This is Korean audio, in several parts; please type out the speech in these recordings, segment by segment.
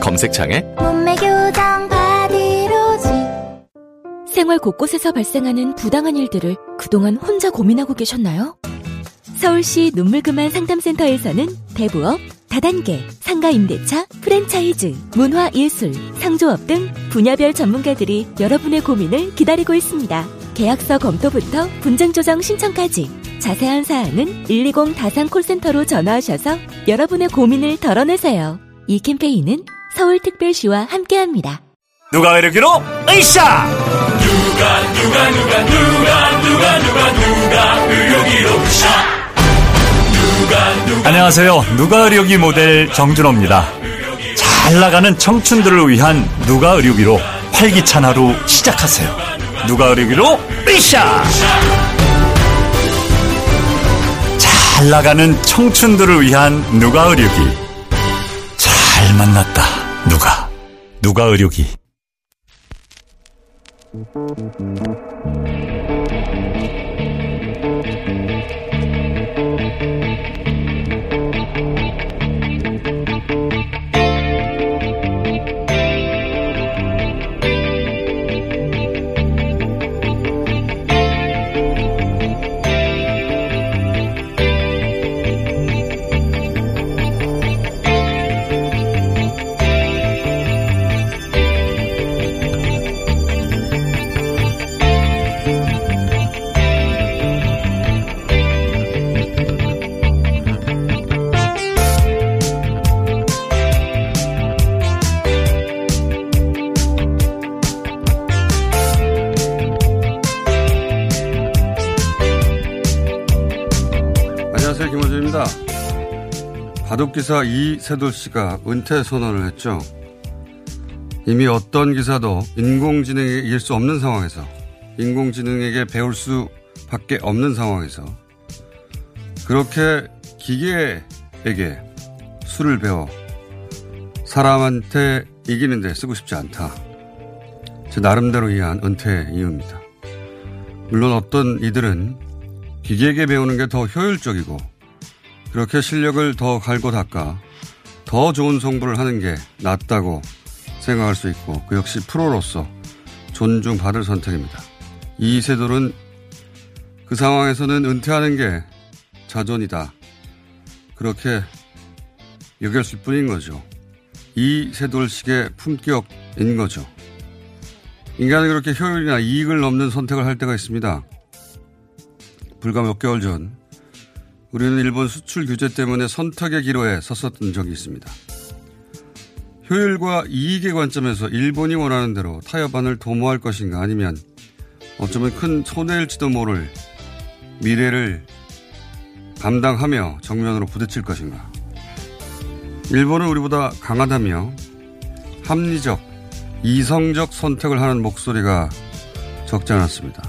검색창에 몸매 교정 바디로직 생활 곳곳에서 발생하는 부당한 일들을 그동안 혼자 고민하고 계셨나요? 서울시 눈물그만 상담센터에서는 대부업, 다단계, 상가임대차, 프랜차이즈, 문화예술, 상조업 등 분야별 전문가들이 여러분의 고민을 기다리고 있습니다. 계약서 검토부터 분쟁 조정 신청까지 자세한 사항은 120 다산 콜센터로 전화하셔서 여러분의 고민을 덜어내세요. 이 캠페인은 서울특별시와 함께합니다. 누가 이르기로? 으쌰! 안녕하세요. 누가 의료기 모델 정준호입니다. 잘 나가는 청춘들을 위한 누가 의료기로 활기찬 하루 시작하세요. 누가 의료기로? 으쌰! 잘 나가는 청춘들을 위한 누가 의료기. 잘 만났다 누가? 누가 의료기 기사 이세돌 씨가 은퇴 선언을 했죠. 이미 어떤 기사도 인공지능에 이길 수 없는 상황에서 인공지능에게 배울 수밖에 없는 상황에서 그렇게 기계에게 수를 배워 사람한테 이기는데 쓰고 싶지 않다. 제 나름대로 이해한 은퇴 이유입니다. 물론 어떤 이들은 기계에게 배우는 게 더 효율적이고 그렇게 실력을 더 갈고 닦아 더 좋은 성부를 하는 게 낫다고 생각할 수 있고 그 역시 프로로서 존중받을 선택입니다. 이세돌은 그 상황에서는 은퇴하는 게 자존이다. 그렇게 여겼을 뿐인 거죠. 이세돌식의 품격인 거죠. 인간은 그렇게 효율이나 이익을 넘는 선택을 할 때가 있습니다. 불과 몇 개월 전 우리는 일본 수출 규제 때문에 선택의 기로에 섰었던 적이 있습니다. 효율과 이익의 관점에서 일본이 원하는 대로 타협안을 도모할 것인가 아니면 어쩌면 큰 손해일지도 모를 미래를 감당하며 정면으로 부딪힐 것인가. 일본은 우리보다 강하다며 합리적, 이성적 선택을 하는 목소리가 적지 않았습니다.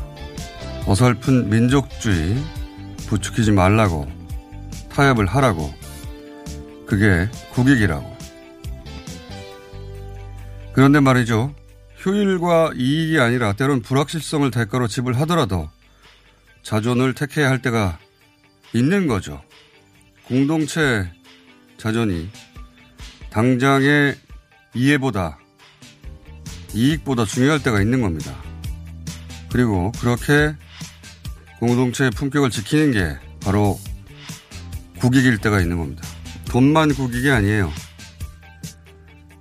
어설픈 민족주의 부추기지 말라고 타협을 하라고 그게 국익이라고. 그런데 말이죠. 효율과 이익이 아니라 때론 불확실성을 대가로 지불하더라도 자존을 택해야 할 때가 있는 거죠. 공동체 자존이 당장의 이해보다 이익보다 중요할 때가 있는 겁니다. 그리고 그렇게 공동체의 품격을 지키는 게 바로 국익일 때가 있는 겁니다. 돈만 국익이 아니에요.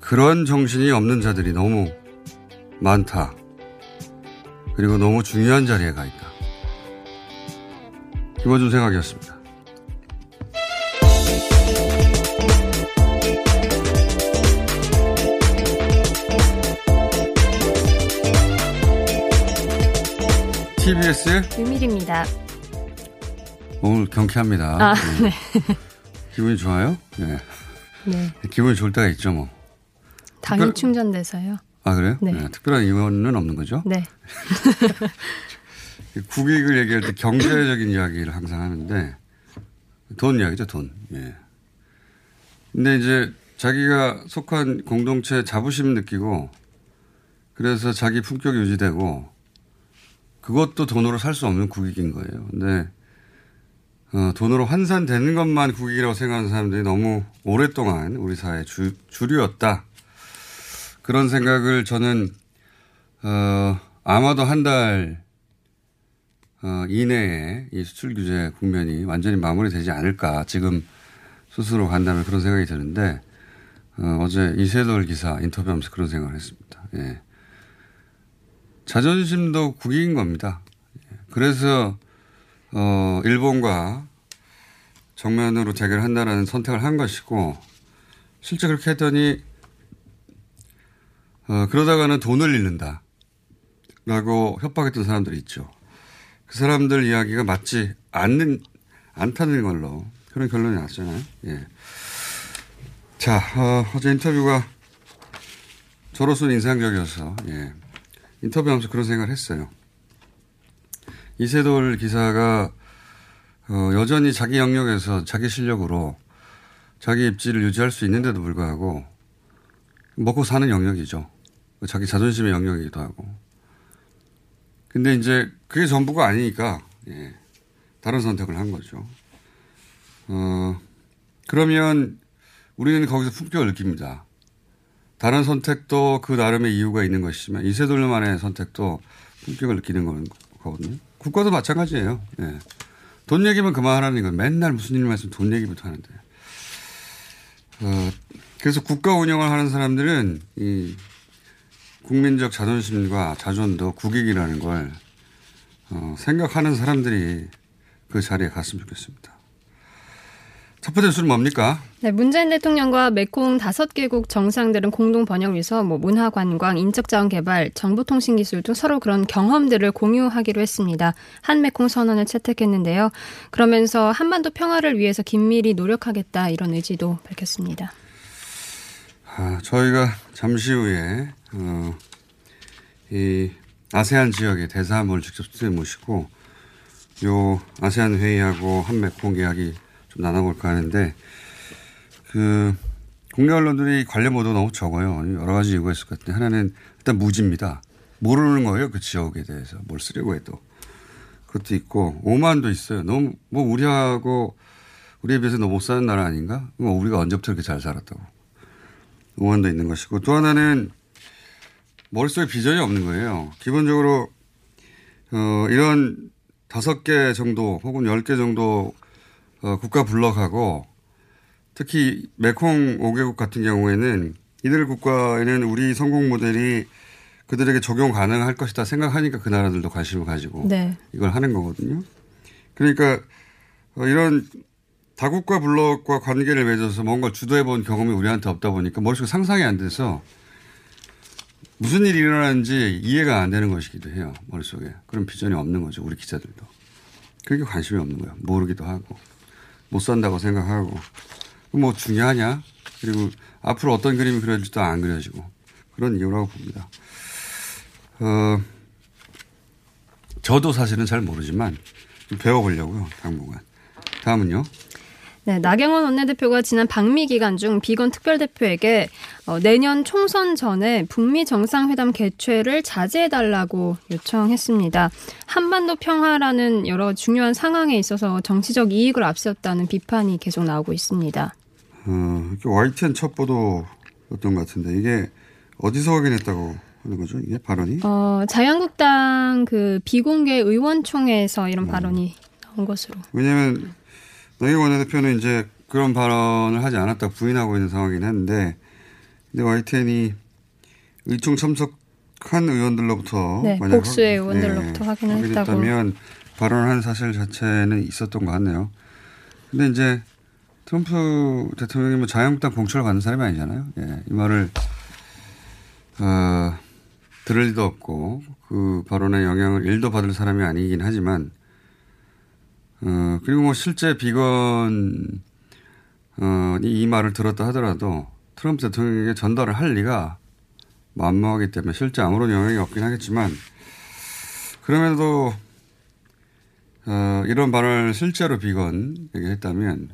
그런 정신이 없는 자들이 너무 많다. 그리고 너무 중요한 자리에 가 있다. 김어준 생각이었습니다. TBS의 유밀입니다. 오늘 경쾌합니다. 아, 네. 기분이 좋아요? 네. 네. 기분이 좋을 때가 있죠, 뭐. 당일 특별- 충전돼서요. 아, 그래요? 네. 특별한 이유는 없는 거죠? 네. 국익을 얘기할 때 경제적인 이야기를 항상 하는데 돈 이야기죠, 돈. 예. 근데 이제 자기가 속한 공동체 자부심 느끼고 그래서 자기 품격이 유지되고 그것도 돈으로 살 수 없는 국익인 거예요. 근데 어, 돈으로 환산되는 것만 국익이라고 생각하는 사람들이 너무 오랫동안 우리 사회 주, 주류였다. 그런 생각을 저는 어, 아마도 한달 어, 이내에 이 수출 규제 국면이 완전히 마무리되지 않을까 지금 스스로 간다면 그런 생각이 드는데 어, 어제 이세돌 기사 인터뷰하면서 그런 생각을 했습니다. 예. 자존심도 국익인 겁니다. 예. 그래서 어, 일본과 정면으로 대결한다라는 선택을 한 것이고 실제 그렇게 했더니 어, 그러다가는 돈을 잃는다. 라고 협박했던 사람들이 있죠. 그 사람들 이야기가 맞지 않는, 않다는 걸로 그런 결론이 났잖아요. 예. 자, 어, 어제 인터뷰가 저로서는 인상적이어서, 예. 인터뷰하면서 그런 생각을 했어요. 이세돌 기사가, 어, 여전히 자기 영역에서 자기 실력으로 자기 입지를 유지할 수 있는데도 불구하고 먹고 사는 영역이죠. 자기 자존심의 영역이기도 하고. 근데 이제 그게 전부가 아니니까, 예. 다른 선택을 한 거죠. 어, 그러면 우리는 거기서 품격을 느낍니다. 다른 선택도 그 나름의 이유가 있는 것이지만 이세돌만의 선택도 품격을 느끼는 거거든요. 국가도 마찬가지예요. 예. 돈 얘기만 그만하라는 건 맨날 무슨 일만 있으면 돈 얘기부터 하는데. 어, 그래서 국가 운영을 하는 사람들은 이 국민적 자존심과 자존도 국익이라는 걸 어, 생각하는 사람들이 그 자리에 갔으면 좋겠습니다. 첫 번째 뉴스는 뭡니까? 네, 문재인 대통령과 메콩 다섯 개국 정상들은 공동 번영 위해서 뭐 문화 관광, 인적 자원 개발, 정보통신 기술 등 서로 그런 경험들을 공유하기로 했습니다. 한 메콩 선언을 채택했는데요. 그러면서 한반도 평화를 위해서 긴밀히 노력하겠다 이런 의지도 밝혔습니다. 아, 저희가 잠시 후에 어, 이 아세안 지역의 대사함을 직접 모시고 요 아세안 회의하고 한메콩 이야기 좀 나눠볼까 하는데 그 국내 언론들이 관련 보도 너무 적어요. 여러 가지 이유가 있을 것 같은데 하나는 일단 무지입니다. 모르는 거예요. 그 지역에 대해서 뭘 쓰려고 해도 그것도 있고 오만도 있어요. 너무 뭐 우리하고 우리에 비해서 너무 못 사는 나라 아닌가? 뭐 우리가 언제부터 이렇게 잘 살았다고. 오만도 있는 것이고 또 하나는 머릿속에 비전이 없는 거예요. 기본적으로 어, 이런 다섯 개 정도 혹은 열 개 정도 어, 국가 블록하고 특히 메콩 5개국 같은 경우에는 이들 국가에는 우리 성공 모델이 그들에게 적용 가능할 것이다 생각하니까 그 나라들도 관심을 가지고 네. 이걸 하는 거거든요. 그러니까 어, 이런 다국가 블록과 관계를 맺어서 뭔가 주도해 본 경험이 우리한테 없다 보니까 머릿속에 상상이 안 돼서 무슨 일이 일어나는지 이해가 안 되는 것이기도 해요. 머릿속에. 그런 비전이 없는 거죠. 우리 기자들도. 그게 관심이 없는 거예요. 모르기도 하고. 못 산다고 생각하고. 뭐 중요하냐? 그리고 앞으로 어떤 그림이 그려질지도 안 그려지고. 그런 이유라고 봅니다. 어, 저도 사실은 잘 모르지만 좀 배워보려고요. 당분간. 다음은요. 네, 나경원 원내대표가 지난 방미 기간 중 비건 특별대표에게 어, 내년 총선 전에 북미 정상회담 개최를 자제해달라고 요청했습니다. 한반도 평화라는 여러 중요한 상황에 있어서 정치적 이익을 앞세웠다는 비판이 계속 나오고 있습니다. 어, YTN 첫 보도였던 것 같은데 이게 어디서 확인했다고 하는 거죠? 이게 발언이? 어, 자유한국당 그 비공개 의원총회에서 이런 발언이 나온 것으로. 왜냐하면 나경원 원내대표는 이제 그런 발언을 하지 않았다고 부인하고 있는 상황이긴 한데 근데 YTN이 의총 참석한 의원들로부터 네, 만약 복수의 확- 의원들로부터 확인을 했다고. 확인했다면 발언한 사실 자체는 있었던 것 같네요. 근데 이제 트럼프 대통령이 뭐 자유한국당 공천을 받는 사람이 아니잖아요. 예, 이 말을 어, 들을 리도 없고 그 발언의 영향을 일도 받을 사람이 아니긴 하지만 어, 그리고 뭐 실제 비건 어, 이, 이 말을 들었다 하더라도 트럼프 대통령에게 전달을 할 리가 만무하기 때문에 실제 아무런 영향이 없긴 하겠지만 그럼에도 어, 이런 발언을 실제로 비건에게 했다면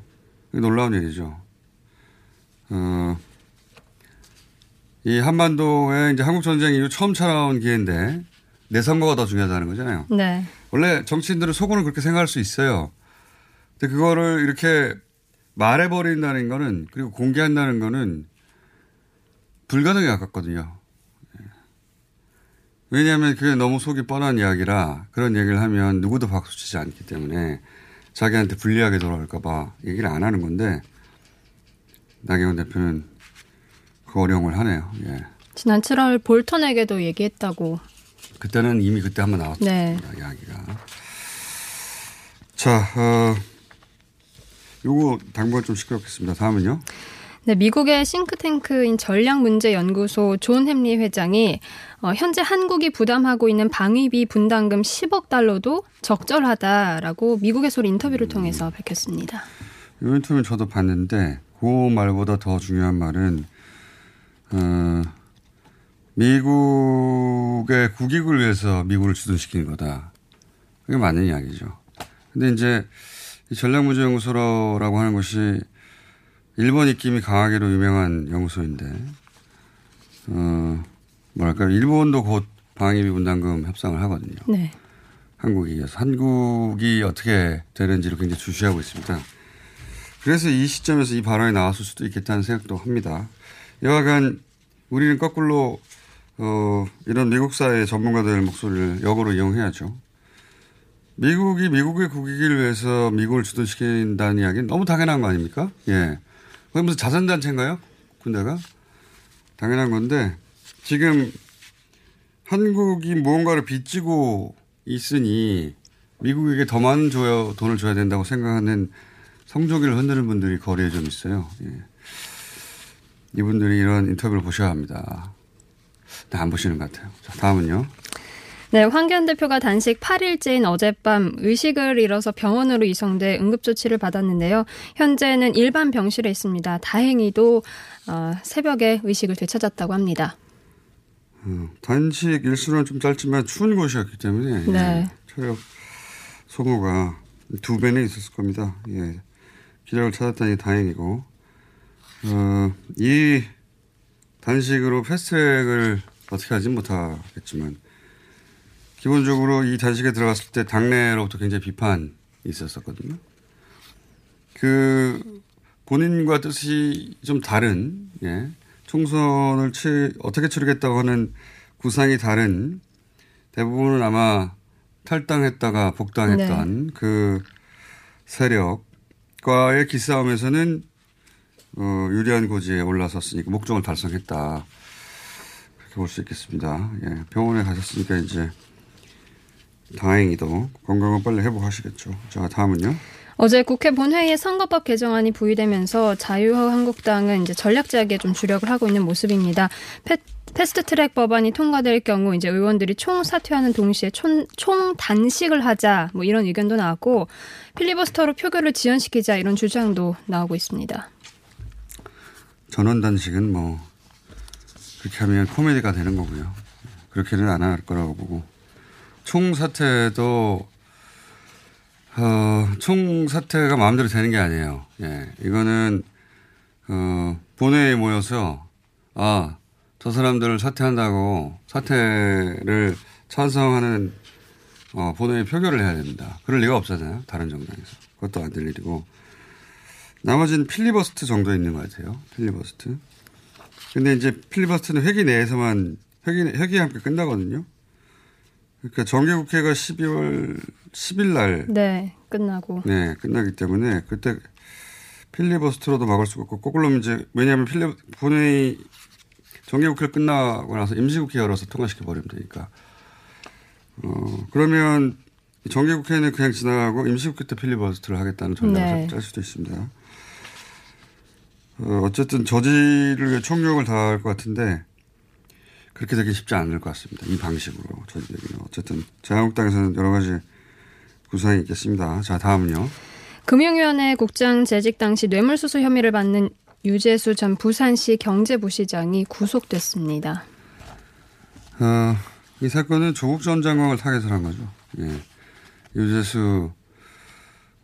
놀라운 일이죠. 어, 이 한반도에 이제 한국 전쟁 이후 처음 찾아온 기회인데 내 선거가 더 중요하다는 거잖아요. 네. 원래 정치인들은 속으로 그렇게 생각할 수 있어요. 근데 그거를 이렇게 말해버린다는 거는 그리고 공개한다는 거는 불가능에 가깝거든요. 예. 왜냐하면 그게 너무 속이 뻔한 이야기라 그런 얘기를 하면 누구도 박수치지 않기 때문에 자기한테 불리하게 돌아올까봐 얘기를 안 하는 건데 나경원 대표는 그 어려움을 하네요. 예. 지난 7월 볼턴에게도 얘기했다고. 그때는 이미 그때 한번 나왔습니다. 네. 이야기가. 자, 어, 요거 당분간 좀 시끄럽겠습니다. 다음은요. 네, 미국의 싱크탱크인 전략문제연구소 존 햄리 회장이 어, 현재 한국이 부담하고 있는 방위비 분담금 10억 달러도 적절하다라고 미국에서 인터뷰를 통해서 밝혔습니다. 이 인터뷰는 저도 봤는데 그 말보다 더 중요한 말은 어, 미국의 국익을 위해서 미국을 주둔시키는 거다. 그게 맞는 이야기죠. 근데 이제 이 전략문제연구소라고 하는 것이 일본 입김이 강하기로 유명한 연구소인데, 어, 뭐랄까, 일본도 곧 방위비 분담금 협상을 하거든요. 네. 한국에 이어서. 한국이 어떻게 되는지를 굉장히 주시하고 있습니다. 그래서 이 시점에서 이 발언이 나왔을 수도 있겠다는 생각도 합니다. 여하간 우리는 거꾸로 어, 이런 미국사의 전문가들 목소리를 역으로 이용해야죠. 미국이 미국의 국익을 위해서 미국을 주도시킨다는 이야기는 너무 당연한 거 아닙니까? 예. 그게 무슨 자선단체인가요? 군대가? 당연한 건데, 지금 한국이 무언가를 빚지고 있으니 미국에게 더 많은 줘야, 돈을 줘야 된다고 생각하는 성조기를 흔드는 분들이 거리에 좀 있어요. 예. 이분들이 이런 인터뷰를 보셔야 합니다. 네, 안 보시는 것 같아요. 자, 다음은요. 네, 황교안 대표가 단식 8일째인 어젯밤 의식을 잃어서 병원으로 이송돼 응급조치를 받았는데요. 현재는 일반 병실에 있습니다. 다행히도 어, 새벽에 의식을 되찾았다고 합니다. 어, 단식 일수는 좀 짧지만 추운 곳이었기 때문에 네. 예, 체력 소모가 두 배는 있었을 겁니다. 예. 기력을 찾았다니 다행이고 어, 이 단식으로 패스트트랙을 어떻게 하진 못하겠지만 기본적으로 이 단식에 들어갔을 때 당내로부터 굉장히 비판이 있었었거든요. 그 본인과 뜻이 좀 다른 예. 총선을 치, 어떻게 치르겠다고 하는 구상이 다른 대부분은 아마 탈당했다가 복당했던 그 세력과의 기싸움에서는 어, 유리한 고지에 올라섰으니까 목적을 달성했다. 그렇게 볼 수 있겠습니다. 예, 병원에 가셨으니까 이제 다행히도 건강은 빨리 회복하시겠죠. 자, 다음은요. 어제 국회 본회의에 선거법 개정안이 부의되면서 자유한국당은 이제 전략제하게 좀 주력을 하고 있는 모습입니다. 패, 패스트트랙 법안이 통과될 경우 이제 의원들이 총 사퇴하는 동시에 총, 총 단식을 하자 뭐 이런 의견도 나왔고 필리버스터로 표결을 지연시키자 이런 주장도 나오고 있습니다. 전원 단식은 뭐 그렇게 하면 코미디가 되는 거고요. 그렇게는 안 할 거라고 보고 총 사퇴도 어, 총 사퇴가 마음대로 되는 게 아니에요. 예, 이거는 어, 본회의에 모여서 아, 저 사람들을 사퇴한다고 사퇴를 찬성하는 어, 본회의 표결을 해야 됩니다. 그럴 리가 없잖아요. 다른 정당에서. 그것도 안 될 일이고. 나머지는 필리버스트 정도 있는 것 같아요. 필리버스트. 근데 이제 필리버스트는 회기 내에서만 회기, 회기에 함께 끝나거든요. 그러니까 정기국회가 12월 10일 날 네, 끝나고. 네, 끝나기 때문에 그때 필리버스트로도 막을 수가 없고 거꾸로 이제 왜냐하면 필리 본회의 정기국회 끝나고 나서 임시국회 열어서 통과시켜 버리면 되니까 어 그러면 정기국회는 그냥 지나가고 임시국회 때 필리버스트를 하겠다는 전략을 네. 짤 수도 있습니다. 어, 어쨌든 저지를 위해 총력을 다할 것 같은데 그렇게 되기 쉽지 않을 것 같습니다. 이 방식으로 저지되기는 어쨌든 자유한국당에서는 여러 가지 구상이 있겠습니다. 자 다음은요. 금융위원회 국장 재직 당시 뇌물수수 혐의를 받는 유재수 전 부산시 경제부시장이 구속됐습니다. 어, 이 사건은 조국 전 장관을 타겟으로 한 거죠. 예. 유재수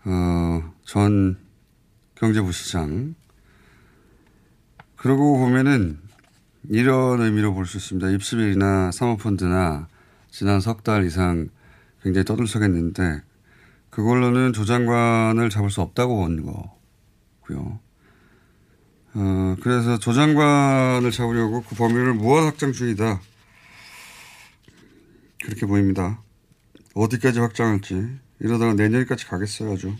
어, 전 경제부시장. 그러고 보면은 이런 의미로 볼 수 있습니다. 입시비나 사모펀드나 지난 석 달 이상 굉장히 떠들썩했는데 그걸로는 조 장관을 잡을 수 없다고 본 거고요. 어, 그래서 조 장관을 잡으려고 그 범위를 무한 확장 중이다. 그렇게 보입니다. 어디까지 확장할지. 이러다가 내년까지 가겠어요, 아주.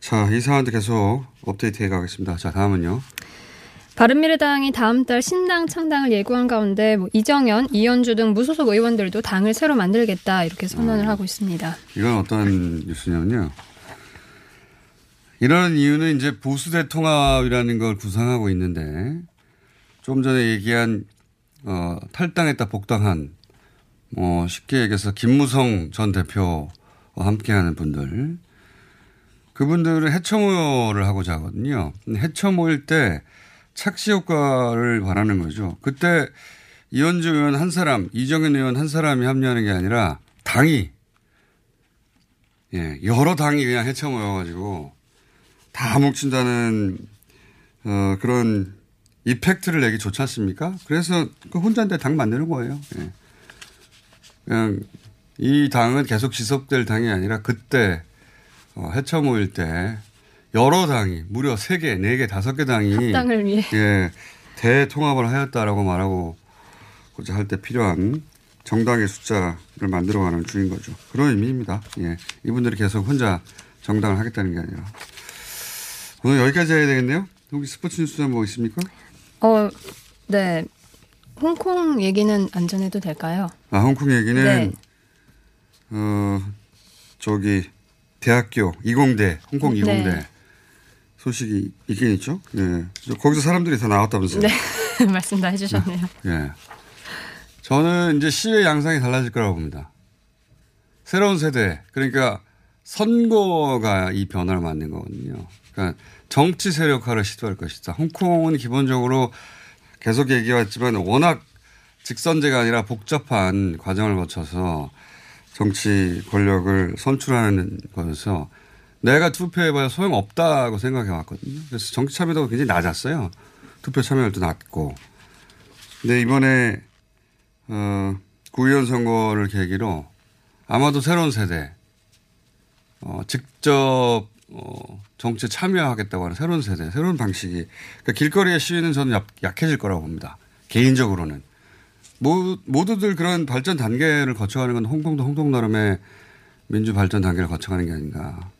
자, 이 사안도 계속 업데이트 해 가겠습니다. 자, 다음은요. 바른미래당이 다음 달 신당 창당을 예고한 가운데 뭐 이정현, 이현주 등 무소속 의원들도 당을 새로 만들겠다 이렇게 선언을 하고 있습니다. 이건 어떤 뉴스냐면요. 이런 이유는 이제 보수대 통합이라는 걸 구상하고 있는데 좀 전에 얘기한 어, 탈당했다 복당한 뭐 쉽게 얘기해서 김무성 전 대표와 함께하는 분들 그분들은 해처 모여를 하고자 하거든요. 해처 모일 때 착시 효과를 바라는 거죠. 그때 이현주 의원 한 사람, 이정현 의원 한 사람이 합류하는 게 아니라 당이 예, 여러 당이 그냥 해쳐 모여가지고 다 뭉친다는 어, 그런 이펙트를 내기 좋지 않습니까? 그래서 그 혼자인데 당 만드는 거예요. 예. 그냥 이 당은 계속 지속될 당이 아니라 그때 어, 해쳐 모일 때 여러 당이 무려 세 개, 네 개, 다섯 개 당이 합당을 위해. 예, 대통합을 하였다라고 말하고 할 때 필요한 정당의 숫자를 만들어가는 중인 거죠. 그런 의미입니다. 예, 이분들이 계속 혼자 정당을 하겠다는 게 아니라 오늘 여기까지 해야 되겠네요. 혹시 스포츠 뉴스 뭐 있습니까? 어, 네. 홍콩 얘기는 안 전해도 될까요? 아, 홍콩 얘기는 네. 어 저기 대학교 이공대 홍콩 네. 이공대 소식이 있긴 있죠. 예, 거기서 사람들이 다 나왔다면서요. 네. 말씀 다 해주셨네요. 예. 저는 이제 시의 양상이 달라질 거라고 봅니다. 새로운 세대, 그러니까 선거가 이 변화를 만든 거거든요. 그러니까 정치 세력화를 시도할 것이다. 홍콩은 기본적으로 계속 얘기해왔지만 워낙 직선제가 아니라 복잡한 과정을 거쳐서 정치 권력을 선출하는 거여서 내가 투표해봐야 소용없다고 생각해 왔거든요. 그래서 정치 참여도가 굉장히 낮았어요. 투표 참여율도 낮고. 근데 이번에 어, 구의원 선거를 계기로 아마도 새로운 세대, 어, 직접 어, 정치에 참여하겠다고 하는 새로운 세대, 새로운 방식이 그러니까 길거리의 시위는 저는 약, 약해질 거라고 봅니다. 개인적으로는 모, 모두들 그런 발전 단계를 거쳐가는 건 홍콩도 홍콩 나름의 민주 발전 단계를 거쳐가는 게 아닌가.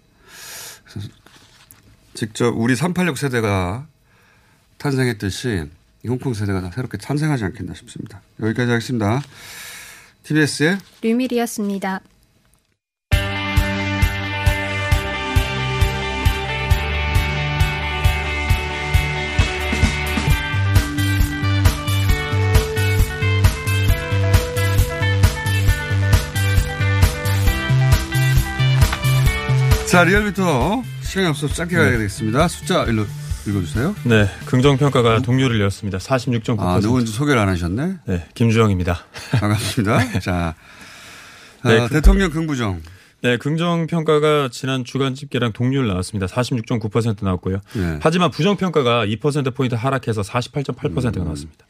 직접 우리 386 세대가 탄생했듯이 이 홍콩 세대가 다 새롭게 탄생하지 않겠나 싶습니다. 여기까지 하겠습니다. TBS의 류밀이었습니다. 자 리얼미터 시간이 없어서 짧게 가야 되겠습니다. 숫자 일로 읽어주세요. 네, 긍정평가가 동료를 이뤘습니다. 46.9%. 아 누군지 소개를 안 하셨네. 네, 김주영입니다. 반갑습니다. 자 아, 네, 그- 대통령 긍부정. 네, 긍정평가가 지난 주간 집계랑 동률 나왔습니다. 46.9% 나왔고요. 네. 하지만 부정평가가 2%포인트 하락해서 48.8%가 나왔습니다.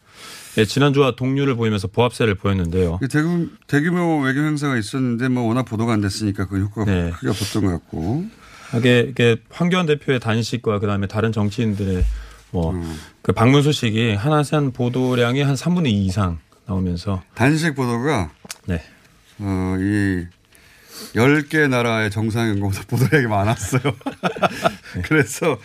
네, 지난주와 동률을 보이면서 보합세를 보였는데요. 대규, 대규모 외교 행사가 있었는데 뭐 워낙 보도가 안 됐으니까 그 효과가 네. 크게 없었던 것 같고. 하게 이게 황교안 대표의 단식과 그다음에 다른 정치인들의 뭐그 음. 방문 소식이 하나산 보도량이 한 3분의 2 이상 나오면서 단식 보도가 네. 어, 이 10개 나라의 정상연구보다 보도량이 많았어요. 그래서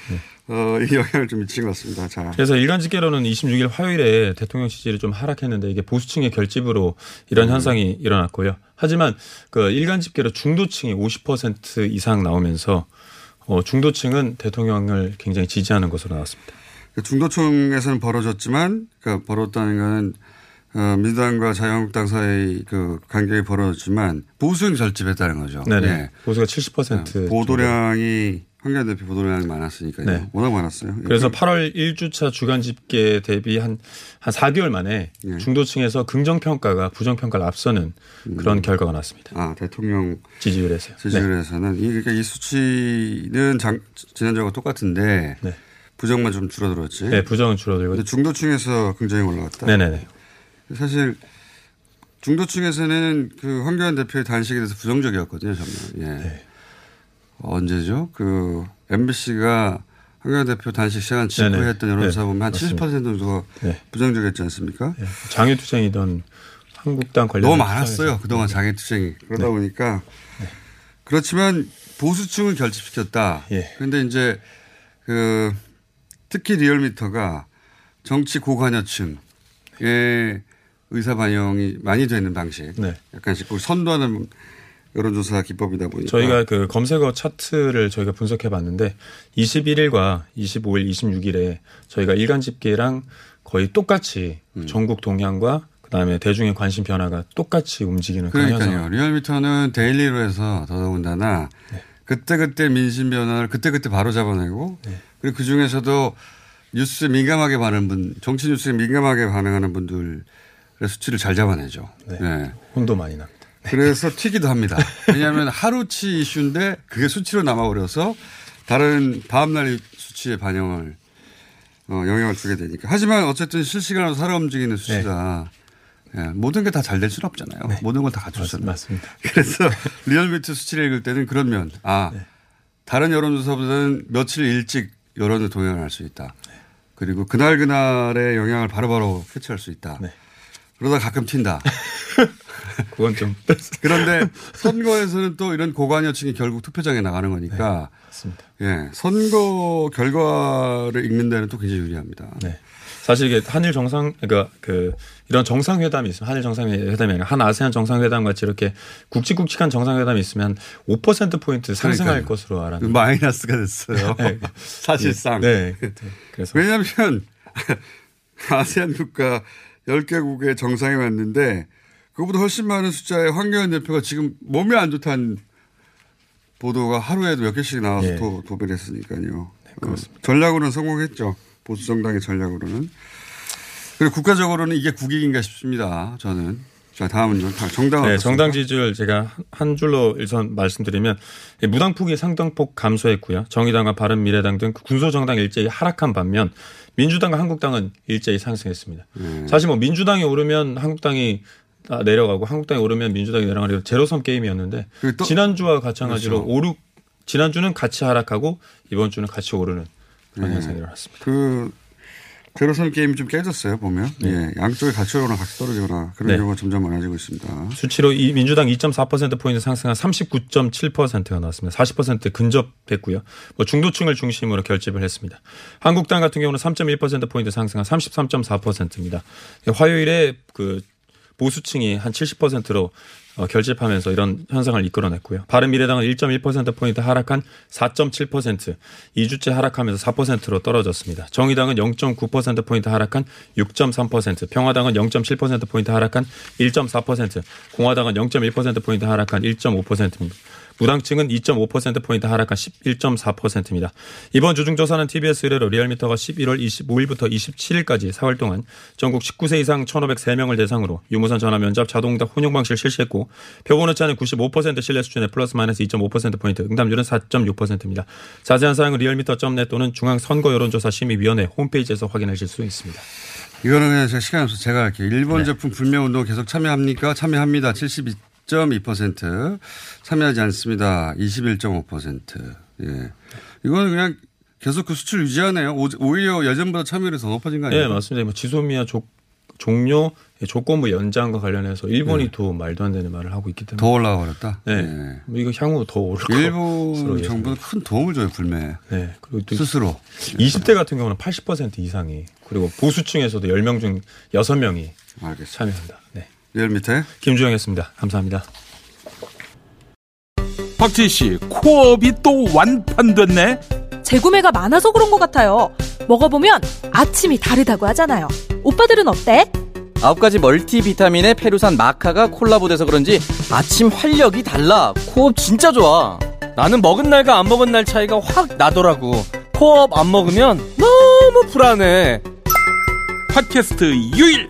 어, 이 영향을 좀 미친 것 같습니다. 자. 그래서 일간 집계로는 26일 화요일에 대통령 지지율이 좀 하락했는데 이게 보수층의 결집으로 이런 현상이 일어났고요. 하지만 그 일간 집계로 중도층이 50% 이상 나오면서 어, 중도층은 대통령을 굉장히 지지하는 것으로 나왔습니다. 그 중도층에서는 벌어졌지만, 그러니까 벌었다는 거는 어, 민주당과 자유한국당 사이 그 간격이 벌어졌지만 보수는 결집했다는 거죠. 네네. 예. 보수가 70% 보도량이 황교안 대표 보도량이 많았으니까요. 네. 워낙 많았어요. 예. 그래서 8월 1주차 주간 집계 대비 한, 한 4개월 만에 예. 중도층에서 긍정평가가 부정평가를 앞서는 그런 결과가 났습니다. 아 대통령 지지율에서요. 네. 지지율에서는 이 그러니까 이 수치는 장, 지난주와 똑같은데 네. 부정만 좀 줄어들었지. 네, 부정은 줄어들고. 중도층에서 굉장히 올라갔다. 네네네. 사실 중도층에서는 그 황교안 대표의 단식에 대해서 부정적이었거든요, 저는. 예. 네. 언제죠? 그 MBC가 황교안 대표 단식 시간 직후에. 했던 여론조사 네, 보면 한 맞습니다. 70% 정도가 네. 부정적이었지 않습니까? 예. 장애투쟁이던 한국당 관련 너무 많았어요. 그동안 장애투쟁이. 그러다 네. 보니까. 그렇지만 보수층을 결집시켰다. 예. 그런데 이제 그 특히 리얼미터가 정치 고관여층의 의사 반영이 많이 되는 방식. 네. 약간씩 그걸 선도하는 여론조사 기법이다 보니까. 저희가 그 검색어 차트를 저희가 분석해 봤는데 21일과 25일, 26일에 저희가 일간 집계랑 거의 똑같이 음. 전국 동향과 그다음에 대중의 관심 변화가 똑같이 움직이는 그러니까요. 리얼미터는 daily로 해서 더더군다나 네. 그때그때 민심 변화를 그때그때 바로 잡아내고 네. 그리고 그 중에서도 뉴스에 민감하게 반응하는 분, 정치 뉴스에 민감하게 반응하는 분들의 수치를 잘 잡아내죠. 네. 네. 혼도 많이 납니다. 그래서 튀기도 합니다. 왜냐하면 하루치 이슈인데 그게 수치로 남아버려서 다른 다음날 수치에 반영을 어, 영향을 주게 되니까. 하지만 어쨌든 실시간으로 살아 움직이는 수치가 예, 모든 게 다 잘 될 수는 없잖아요. 모든 걸 다 갖췄잖아요. 맞습니다. 그래서 리얼미터 수치를 읽을 때는 그런 면, 아, 네. 다른 여론조사보다는 며칠 일찍 여론을 동향을 할수 있다. 그리고 그날 그날의 영향을 바로바로 캐치할 수 있다. 네. 그러다 가끔 튄다. 그건 좀 그런데 선거에서는 또 이런 고관여층이 결국 투표장에 나가는 거니까 맞습니다. 예, 선거 결과를 읽는 데는 또 굉장히 유리합니다. 네. 사실 이게 한일 정상 그러니까 그 이런 정상회담이 있으면 한일 정상회담이 아니라 한 아세안 정상회담 같이 이렇게 굵직굵직한 정상회담이 있으면 5% 포인트 상승할 그러니까요. 것으로 알았는데 그 마이너스가 됐어요. 네. 사실상. 네. 그래서 왜냐하면 아세안 국가 10개국의 정상이 왔는데 그거보다 훨씬 많은 숫자의 황교안 대표가 지금 몸이 안 좋다는 보도가 하루에도 몇 개씩 나와서 예. 도, 도배를 했으니까요. 그렇습니다. 어, 전략으로는 성공했죠. 보수 정당의 전략으로는. 그리고 국가적으로는 이게 국익인가 싶습니다. 저는. 자, 다음은요. 정당. 네, 정당 지지율 제가 한- 한 줄로 일선 말씀드리면 무당폭이 상당폭 감소했고요. 정의당과 바른미래당 등 군소정당 일제히 하락한 반면 민주당과 한국당은 일제히 상승했습니다. 음. 사실 뭐 민주당이 오르면 한국당이 아, 내려가고 한국당이 오르면 민주당이 내려가는 제로섬 게임이었는데 또- 지난주와 마찬가지로 그렇죠. 오르 지난주는 같이 하락하고 이번 주는 같이 오르는 그런 네. 현상이 일어났습니다. 그 제로섬 게임이 좀 깨졌어요 보면 예 양쪽이 같이 오거나 같이 떨어지거나 그런 네. 경우가 점점 많아지고 있습니다. 수치로 이 민주당 2.4% 포인트 상승한 39.7%가 나왔습니다. 40% 근접했고요. 뭐 중도층을 중심으로 결집을 했습니다. 한국당 같은 경우는 3.1% 포인트 상승한 33.4%입니다. 화요일에 그 보수층이 한 70%로 어, 결집하면서 이런 현상을 이끌어냈고요. 바른미래당은 1.1% 포인트 하락한 4.7%, 2주째 하락하면서 4%로 떨어졌습니다. 정의당은 0.9% 포인트 하락한 6.3%, 평화당은 0.7% 포인트 하락한 1.4%, 공화당은 0.1% 포인트 하락한 1.5%입니다. 무당층은 2.5% 포인트 하락한 11.4%입니다. 이번 주중조사는 TBS 의뢰로 리얼미터가 11월 25일부터 27일까지 사흘 동안 전국 19세 이상 1,503명을 대상으로 유무선 전화 면접 자동응답 혼용 방식을 실시했고 표본 오차는 95% 신뢰 수준의 플러스 마이너스 2.5% 포인트, 응답률은 4.6%입니다. 자세한 사항은 리얼미터.net 또는 중앙선거여론조사 심의위원회 홈페이지에서 확인하실 수 있습니다. 이거는 그냥 제가 시간 없어서 제가 할게요. 일본 네. 제품 불매운동 계속 참여합니까? 참여합니다. 72.2%. 참여하지 않습니다. 21.5%. 예. 이거는 그냥 계속 그 수치를 유지하네요. 오- 오히려 예전보다 참여율이 더 높아진 거 아니에요? 네, 맞습니다. 뭐 지소미아 조, 종료 조건부 연장과 관련해서 일본이 더 말도 안 되는 말을 하고 있기 때문에 더 올라가 버렸다. 네. 예. 뭐 이거 향후 더 오를 것으로 일본. 정부는 큰 도움을 줘요, 불매. 네. 그리고 또 스스로. 20대 같은 경우는 80% 이상이 그리고 보수층에서도 10명 중 6명이 알겠습니다. 참여한다. 네. 리얼미터. 김주영이었습니다. 감사합니다. 박지희 씨, 코어업이 또 완판됐네? 재구매가 많아서 그런 것 같아요. 먹어보면 아침이 다르다고 하잖아요. 오빠들은 어때? 아홉 가지 멀티비타민의 페루산 마카가 콜라보돼서 그런지 아침 활력이 달라. 코어업 진짜 좋아. 나는 먹은 날과 안 먹은 날 차이가 확 나더라고. 코어업 안 먹으면 너무 불안해. 팟캐스트 유일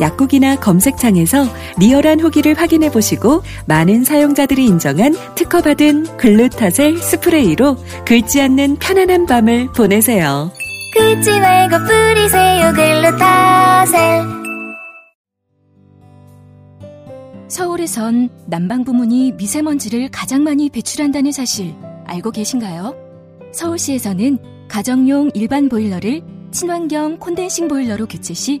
약국이나 검색창에서 리얼한 후기를 확인해 보시고 많은 사용자들이 인정한 특허받은 글루타셀 스프레이로 긁지 않는 편안한 밤을 보내세요. 긁지 말고 뿌리세요 글루타셀 서울에선 난방 부문이 미세먼지를 가장 많이 배출한다는 사실 알고 계신가요? 서울시에서는 가정용 일반 보일러를 친환경 콘덴싱 보일러로 교체 시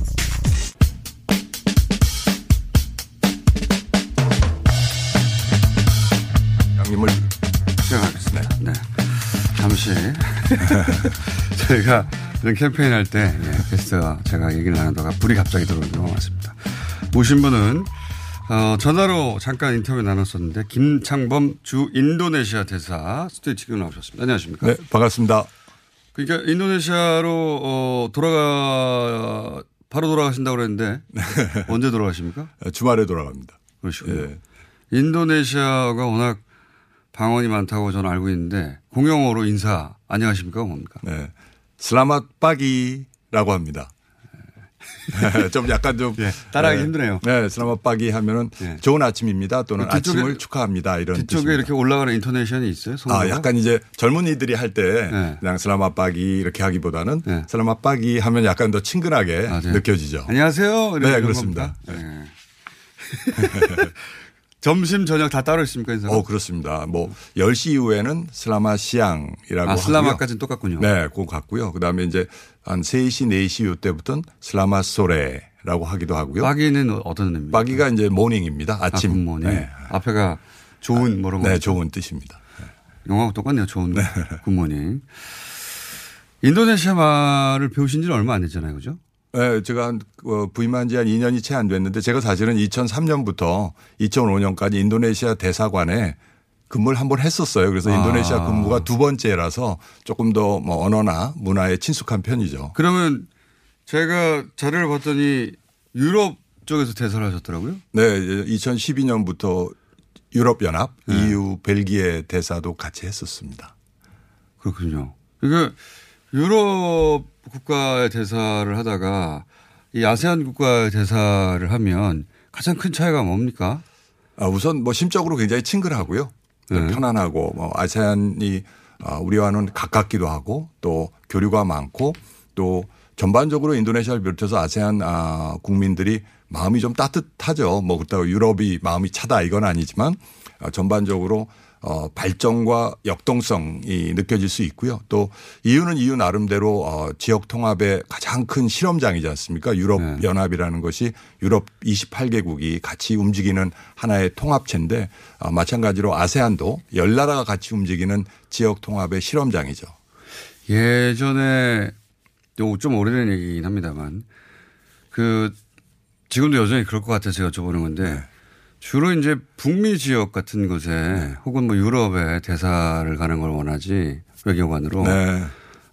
양님을 시작하겠습니다. 네. 잠시 저희가 이런 캠페인 할때 예, 게스트와 제가 얘기를 나누다가 불이 갑자기 들어오는 경우가 많습니다. 모신 분은 어, 전화로 잠깐 인터뷰 나눴었는데 김창범 주 인도네시아 대사 스튜디오 지금 나오셨습니다. 안녕하십니까? 네, 반갑습니다. 그러니까 인도네시아로 어, 돌아가 바로 돌아가신다고 그랬는데 언제 돌아가십니까? 주말에 돌아갑니다. 그러시군요. 예. 인도네시아가 워낙 방언이 많다고 저는 알고 있는데 공용어로 인사 안녕하십니까 뭡니까? 네. 슬라맛 빠기라고 합니다. 좀 약간 좀 예, 따라하기 네. 힘드네요. 네, 슬라맛 빠기 하면은 좋은 아침입니다 또는 그 뒤쪽에- 아침을 축하합니다 이런 뒤쪽에 뜻입니다. 이렇게 올라가는 인토네이션이 있어요? 아, 성어가? 약간 이제 젊은이들이 할때 네. 그냥 슬라맛 빠기 이렇게 하기보다는 슬라맛 빠기 하면 약간 더 친근하게 느껴지죠. 안녕하세요. 네, 그렇습니다. 네. 점심 저녁 다 따로 있습니까 인사? 어, 그렇습니다. 뭐 10시 이후에는 selamat siang이라고 아. selamat까지는 똑같군요. 네, 그거 같고요. 그다음에 이제 한 3시, 4시 요때부터는 selamat sore라고 하기도 하고요. pagi는 어떤 의미입니까? pagi가 이제 morning입니다. 아침. 아, good morning. 네. 앞에가 좋은 뭐라고 네, 하죠? 좋은 뜻입니다. 영어하고 똑같네요. 좋은 good morning. 인도네시아 말을 배우신 지는 얼마 안 됐잖아요. 그죠? 네, 제가 한 어, 부임한 지 한 2년이 채 안 됐는데 제가 사실은 2003년부터 2005년까지 인도네시아 대사관에 근무를 한 번 했었어요. 그래서 아. 인도네시아 근무가 두 번째라서 조금 더 뭐 언어나 문화에 친숙한 편이죠. 그러면 제가 자료를 봤더니 유럽 쪽에서 대사를 하셨더라고요. 네, 2012년부터 유럽연합, 네. EU, 벨기에 대사도 같이 했었습니다. 그렇군요. 그러니까 유럽 국가의 대사를 하다가 이 아세안 국가의 대사를 하면 가장 큰 차이가 뭡니까? 아, 우선 뭐 심적으로 굉장히 친근하고요. 네. 편안하고 뭐 아세안이 아, 우리와는 가깝기도 하고 또 교류가 많고 또 전반적으로 인도네시아를 비롯해서 아세안 아, 국민들이 마음이 좀 따뜻하죠. 뭐 그렇다고 유럽이 마음이 차다 이건 아니지만 아, 전반적으로 어, 발전과 역동성이 느껴질 수 있고요. 또 이유는 이유 나름대로 어, 지역 통합의 가장 큰 실험장이지 않습니까? 유럽 연합이라는 것이 유럽 28개국이 같이 움직이는 하나의 통합체인데 어, 마찬가지로 아세안도 열 나라가 같이 움직이는 지역 통합의 실험장이죠. 예전에 또좀 오래된 얘기긴 합니다만 그 지금도 여전히 그럴 것 같아서 제가 여쭤보는 건데 주로 이제 북미 지역 같은 곳에 혹은 뭐 유럽에 대사를 가는 걸 원하지 외교관으로 네.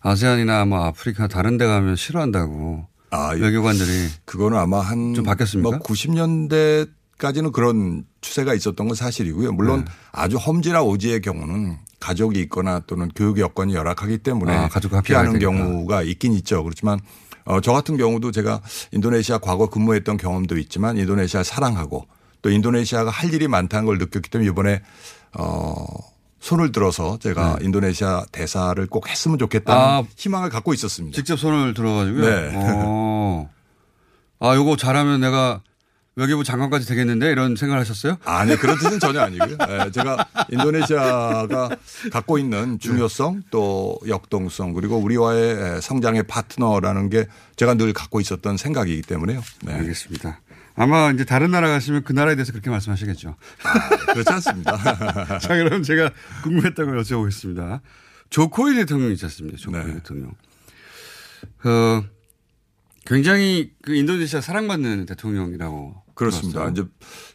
아세안이나 뭐 아프리카 다른 데 가면 싫어한다고 아, 외교관들이 그거는 아마 한 좀 바뀌었습니까? 뭐 90년대 까지는 그런 추세가 있었던 건 사실이고요. 물론 네. 아주 험지나 오지의 경우는 가족이 있거나 또는 교육 여건이 열악하기 때문에 아, 피하는. 경우가 있긴 있죠. 그렇지만 어, 저 같은 경우도 제가 인도네시아 과거 근무했던 경험도 있지만 인도네시아 사랑하고 또 인도네시아가 할 일이 많다는 걸 느꼈기 때문에 이번에 어, 손을 들어서 제가 네. 인도네시아 대사를 꼭 했으면 좋겠다는 아, 희망을 갖고 있었습니다. 직접 손을 들어가지고요. 네. 어. 아, 요거 잘하면 내가 외교부 장관까지 되겠는데 이런 생각을 하셨어요? 아니 그런 뜻은 전혀 아니고요. 예, 제가 인도네시아가 갖고 있는 중요성 또 역동성 그리고 우리와의 성장의 파트너라는 게 제가 늘 갖고 있었던 생각이기 때문에요. 네. 알겠습니다. 아마 이제 다른 나라 가시면 그 나라에 대해서 그렇게 말씀하시겠죠. 그렇지 않습니다. 자, 그럼 제가 궁금했던 걸 여쭤보겠습니다. 조코이 대통령 있지 않습니까? 조코이 네. 대통령. 그 굉장히 그 인도네시아 사랑받는 대통령이라고 그렇습니다. 들었어요.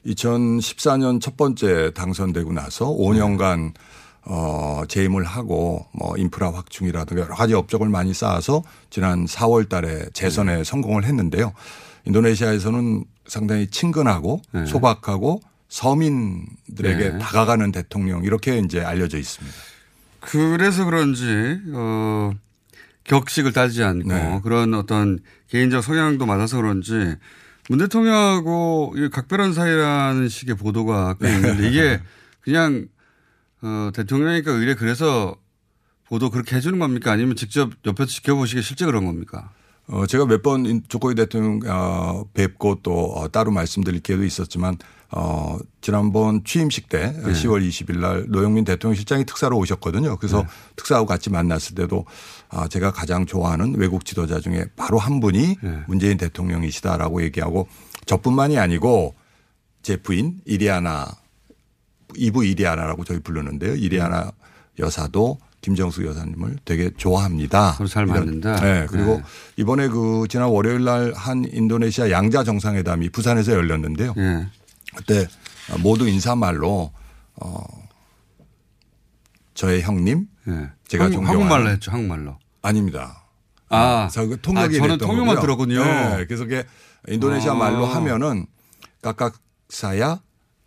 이제 2014년 첫 번째 당선되고 나서 5년간 어, 재임을 하고 뭐 인프라 확충이라든가 여러 가지 업적을 많이 쌓아서 지난 4월 달에 재선에 성공을 했는데요. 인도네시아에서는 상당히 친근하고 네. 소박하고 서민들에게 네. 다가가는 대통령 이렇게 이제 알려져 있습니다. 그래서 그런지 어 격식을 따지지 않고 네. 그런 어떤 개인적 성향도 맞아서 그런지 문 대통령하고 이 각별한 사이라는 식의 보도가 꽤 있는데 이게 그냥 어 대통령이니까 의뢰 그래서 보도 그렇게 해주는 겁니까 아니면 직접 옆에서 지켜보시게 실제 그런 겁니까? 어, 제가 몇 번 조코이 대통령 어, 뵙고 또 어, 따로 말씀드릴 기회도 있었지만 어, 지난번 취임식 때 네. 10월 20일 날 노영민 대통령 실장이 특사로 오셨거든요. 그래서 네. 특사하고 같이 만났을 때도 아, 제가 가장 좋아하는 외국 지도자 중에 바로 한 분이 네. 문재인 대통령이시다라고 얘기하고 저뿐만이 아니고 제 부인 이리아나 이부 이리아나라고 저희 부르는데요. 이리아나 여사도 김정숙 여사님을 되게 좋아합니다. 서로 잘 맞는다. 네. 그리고 네. 이번에 그 지난 월요일 날 한 인도네시아 양자 정상회담이 부산에서 열렸는데요. 예. 그때 모두 인사말로 어 저의 형님 예. 제가 한국, 존경하는 한국말로 했죠. 한국말로. 아닙니다. 아, 자, 그 통역이 아, 저는 통역만 거고요. 들었군요. 네, 그래서 그게 인도네시아 아. 말로 하면은 kakak saya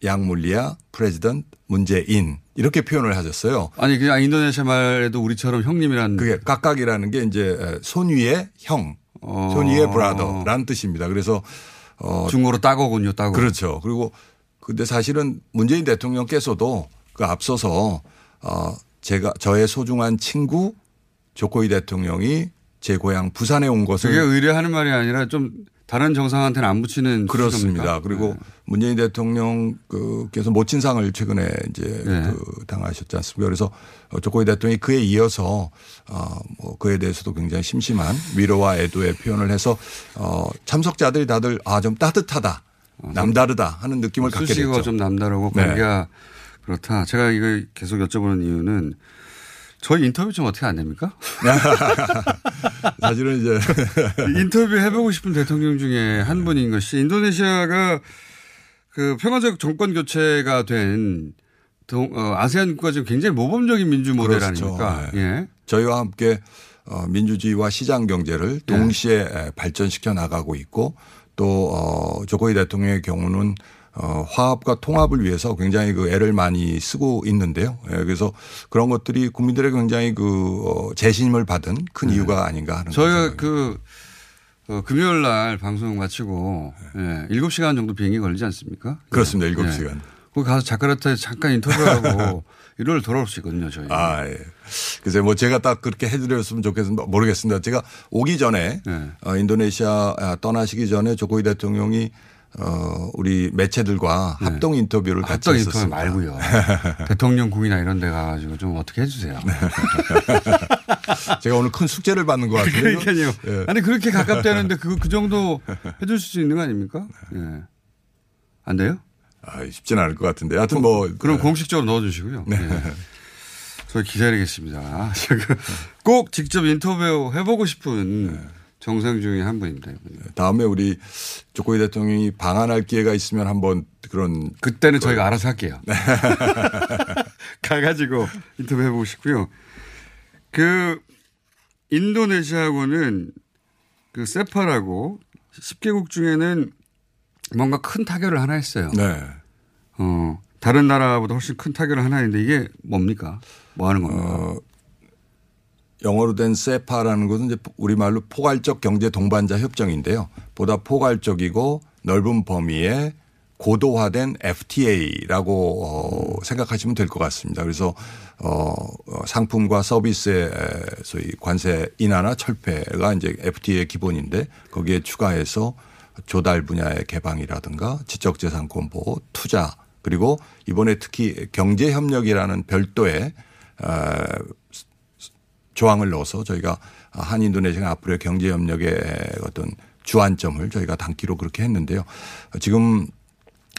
yang mulia Presiden 문재인 이렇게 표현을 하셨어요. 아니 그냥 인도네시아 말에도 우리처럼 형님이란 그게 kakak이라는 게 이제 손 위의 형, 손 위의 brother라는 뜻입니다. 그래서 어 중국어로 大哥군요. 大哥. 그렇죠. 그리고 근데 사실은 문재인 대통령께서도 그 앞서서 어 제가 저의 소중한 친구 조코이 대통령이 제 고향 부산에 온 것을 그게 의뢰하는 말이 아니라 좀 다른 정상한테는 안 붙이는 그렇습니다. 그리고 네. 문재인 대통령께서 모친상을 최근에 이제 네. 그 당하셨지 않습니까? 그래서 조코이 대통령이 그에 이어서 어뭐 그에 대해서도 굉장히 심심한 위로와 애도의 표현을 해서 어 참석자들이 다들 아 좀 따뜻하다. 남다르다 하는 느낌을 갖게 어, 수식어가 됐죠. 좀 남다르고 네. 관계가 그렇다. 제가 이거 계속 여쭤보는 이유는 저희 인터뷰 좀 어떻게 안 됩니까? 사실은 이제 인터뷰 해보고 싶은 대통령 중에 한 분인 것이 인도네시아가 그 평화적 정권 교체가 된 동, 어, 아세안 국가 중 굉장히 모범적인 민주 모델 그렇죠. 아닙니까? 네. 예. 저희와 함께 어, 민주주의와 시장 경제를 동시에 에, 발전시켜 나가고 있고 또 어, 조코이 대통령의 경우는 어, 화합과 통합을 위해서 굉장히 그 애를 많이 쓰고 있는데요. 예, 그래서 그런 것들이 국민들의 굉장히 그 어, 재심을 받은 큰 이유가 아닌가 하는 저희가 그 어, 금요일 날 방송 마치고 예, 7시간 정도 비행기 걸리지 않습니까? 그렇습니다. 예. 일곱 시간. 거기 가서 자카르타에 잠깐 인터뷰하고 일요일 돌아올 수 있거든요, 저희. 아, 예. 글쎄 뭐 제가 딱 그렇게 해드렸으면 좋겠습니다. 모르겠습니다. 제가 오기 전에 네. 어, 인도네시아 아, 떠나시기 전에 조코이 대통령이 어, 우리 매체들과 합동 인터뷰를 같이 합동 인터뷰. 말고요. 대통령국이나 이런 데 가가지고 좀 어떻게 해주세요. 제가 오늘 큰 숙제를 받는 것 같아요. 그러니까요. 아니 그렇게 가깝다는데 그, 그 정도 해줄 수 있는 거 아닙니까? 예. 안 돼요? 아, 쉽지는 않을 것 같은데. 하여튼 뭐. 그럼 공식적으로 넣어주시고요. 예. 저희 기다리겠습니다. 제가 꼭 직접 인터뷰 해보고 싶은 정상 중에 한 분입니다. 이분이. 다음에 우리 조코이 대통령이 방한할 기회가 있으면 한번 그런. 그때는 저희가 알아서 할게요. 가가지고 인터뷰 해보고 싶고요. 그 인도네시아하고는 그 세파라고 10개국 중에는 뭔가 큰 타결을 하나 했어요. 네. 어, 다른 나라보다 훨씬 큰 타결을 하나 했는데 이게 뭡니까? 뭐 하는 겁니까? 어, 영어로 된 세파라는 것은 이제 우리말로 포괄적 경제 동반자 협정인데요. 보다 포괄적이고 넓은 범위의 고도화된 FTA라고 어, 생각하시면 될 것 같습니다. 그래서 어, 어, 상품과 서비스의 에, 소위 관세 인하나 철폐가 이제 FTA의 기본인데 거기에 추가해서 조달 분야의 개방이라든가 지적재산권 보호, 투자 그리고 이번에 특히 경제협력이라는 별도의 어, 조항을 넣어서 저희가 한 인도네시아가 앞으로의 경제협력의 어떤 주안점을 저희가 담기로 그렇게 했는데요. 지금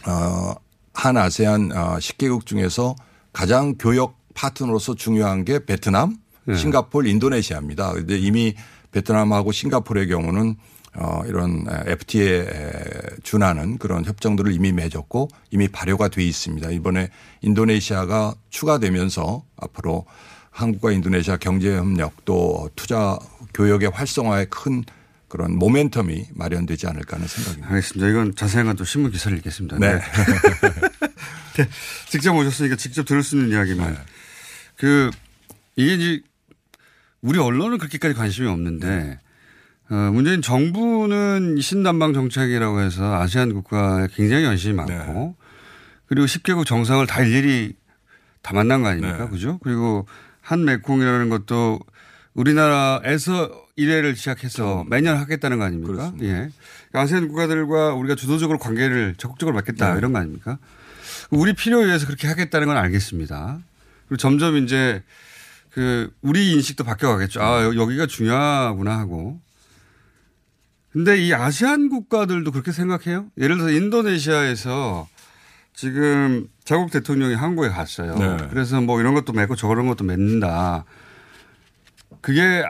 어, 한 아세안 10개국 중에서 가장 교역 파트너로서 중요한 게 베트남, 네. 싱가포르, 인도네시아입니다. 근데 이미 베트남하고 싱가포르의 경우는 어, 이런 FTA에 준하는 그런 협정들을 이미 맺었고 이미 발효가 돼 있습니다. 이번에 인도네시아가 추가되면서 앞으로 한국과 인도네시아 경제 협력 또 투자 교역의 활성화에 큰 그런 모멘텀이 마련되지 않을까 하는 생각입니다. 알겠습니다. 이건 자세한 건 또 신문 기사를 읽겠습니다. 네. 네. 직접 오셨으니까 직접 들을 수 있는 이야기만. 그, 이게 이제 우리 언론은 그렇게까지 관심이 없는데 어, 문재인 정부는 이 신남방 정책이라고 해서 아시안 국가에 굉장히 관심이 많고 그리고 10개국 정상을 다 일일이 다 만난 거 아닙니까? 네. 그죠? 그리고 한 메콩이라는 것도 우리나라에서 1회를 시작해서 매년 하겠다는 거 아닙니까? 예. 아세안 국가들과 우리가 주도적으로 관계를 적극적으로 맺겠다 네. 이런 거 아닙니까? 우리 필요에 의해서 그렇게 하겠다는 건 알겠습니다. 그리고 점점 이제 그 우리 인식도 바뀌어가겠죠. 아 여- 여기가 중요하구나 하고. 근데 이 아시안 국가들도 그렇게 생각해요? 예를 들어서 인도네시아에서 지금 자국 대통령이 한국에 갔어요. 네. 그래서 뭐 이런 것도 맺고 저런 것도 맺는다. 그게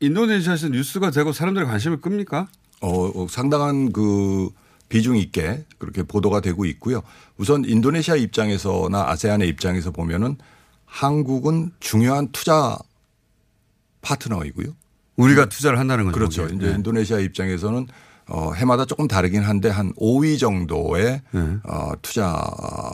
인도네시아에서 뉴스가 되고 사람들의 관심을 끕니까? 어, 어, 상당한 그 비중 있게 그렇게 보도가 되고 있고요. 우선 인도네시아 입장에서나 아세안의 입장에서 보면은 한국은 중요한 투자 파트너이고요. 우리가 투자를 한다는 거죠. 그렇죠. 이제 네. 인도네시아 입장에서는 어, 해마다 조금 다르긴 한데 한 5위 정도의 네. 어, 투자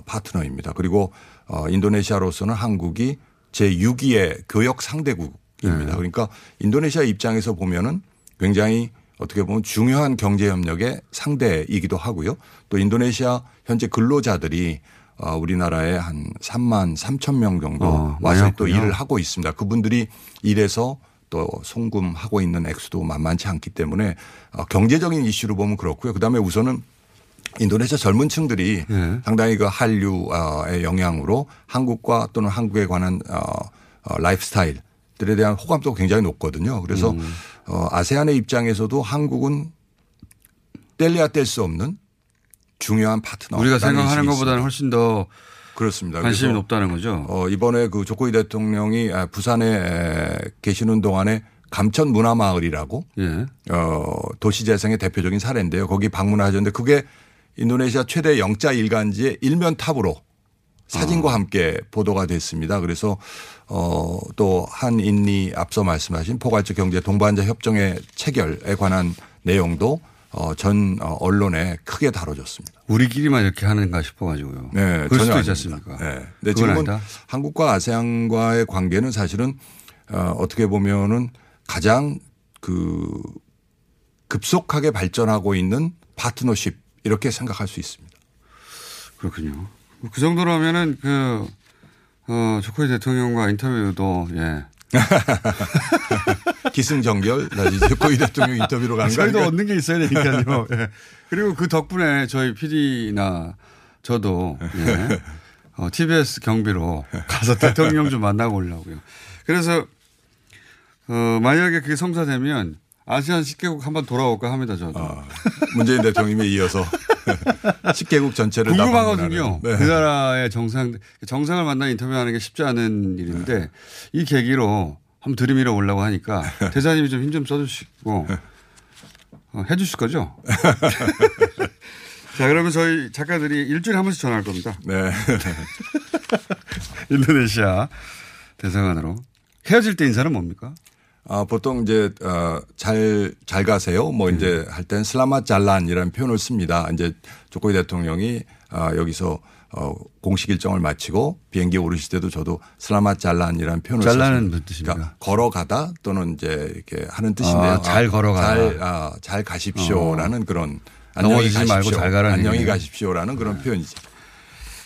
파트너입니다. 그리고 어, 인도네시아로서는 한국이 제 6위의 교역 상대국입니다. 네. 그러니까 인도네시아 입장에서 보면은 굉장히 어떻게 보면 중요한 경제 협력의 상대이기도 하고요. 또 인도네시아 현재 근로자들이 어, 우리나라에 한 3만 3천 명 정도 어, 와서 또. 일을 하고 있습니다. 그분들이 일해서 또 송금하고 있는 액수도 만만치 않기 때문에 어, 경제적인 이슈로 보면 그렇고요. 그다음에 우선은 인도네시아 젊은 층들이 네. 상당히 그 한류의 영향으로 한국과 또는 한국에 관한 어, 어, 라이프 스타일들에 대한 호감도가 굉장히 높거든요. 그래서 음. 어, 아세안의 입장에서도 한국은 뗄래야 뗄 수 없는 중요한 파트너. 우리가 생각하는 것보다는 훨씬 더 그렇습니다. 관심이 높다는 거죠. 어, 이번에 그 조코이 대통령이 아, 부산에 에, 계시는 동안에 감천 문화마을이라고 예. 어, 도시재생의 대표적인 사례인데요. 거기 방문하셨는데 그게 인도네시아 최대 영자 일간지의 일면 탑으로 사진과 아. 함께 보도가 됐습니다. 그래서 어, 또 한인리 앞서 말씀하신 포괄적 경제 동반자 협정의 체결에 관한 내용도 어, 전 어, 언론에 크게 다뤄졌습니다. 우리끼리만 이렇게 하는가 싶어가지고요. 네, 그럴 수도 있지. 않습니까? 네. 근데 지금은 아니다. 한국과 아세안과의 관계는 사실은 어, 어떻게 보면은 가장 그 급속하게 발전하고 있는 파트너십 이렇게 생각할 수 있습니다. 그렇군요. 그 정도라면은 그, 어, 조코이 대통령과 인터뷰도, 예. 기승전결, 다시 조코이 대통령 인터뷰로 가는 거 저희도? 얻는 게 있어야 되니까요. 예. 그리고 그 덕분에 저희 PD나 저도, 예. 어, TBS 경비로 가서 대통령 좀 만나고 오려고요. 그래서, 어, 만약에 그게 성사되면 아시안 10개국 한번 돌아올까 합니다, 저도. 문재인 대통령에 이어서 10개국 전체를 다 궁금하거든요. 네. 그 나라의 정상, 정상을 만나 인터뷰하는 게 쉽지 않은 일인데 이 계기로 한번 들이밀어 오려고 하니까 대사님이 좀힘좀 써주시고 어, 해 주실 거죠? 자, 그러면 저희 작가들이 일주일에 한 번씩 전화할 겁니다. 네. 인도네시아 대사관으로. 헤어질 때 인사는 뭡니까? 아, 보통 이제 어, 잘, 잘 가세요. 뭐 이제 할 땐 슬라마 잘란이라는 표현을 씁니다. 이제 조코이 대통령이 아, 여기서 어, 공식 일정을 마치고 비행기에 오르실 때도 저도 슬라마 잘란이라는 표현을. 무슨 뜻입니까? 그러니까 걸어가다 또는 이제 이렇게 하는 뜻인데요. 아, 잘 걸어가다. 잘, 아, 잘 가십시오라는 그런 안녕히 넘어지지 말고 가십시오. 잘 가라는 안녕히. 가십시오라는 그런 표현이죠.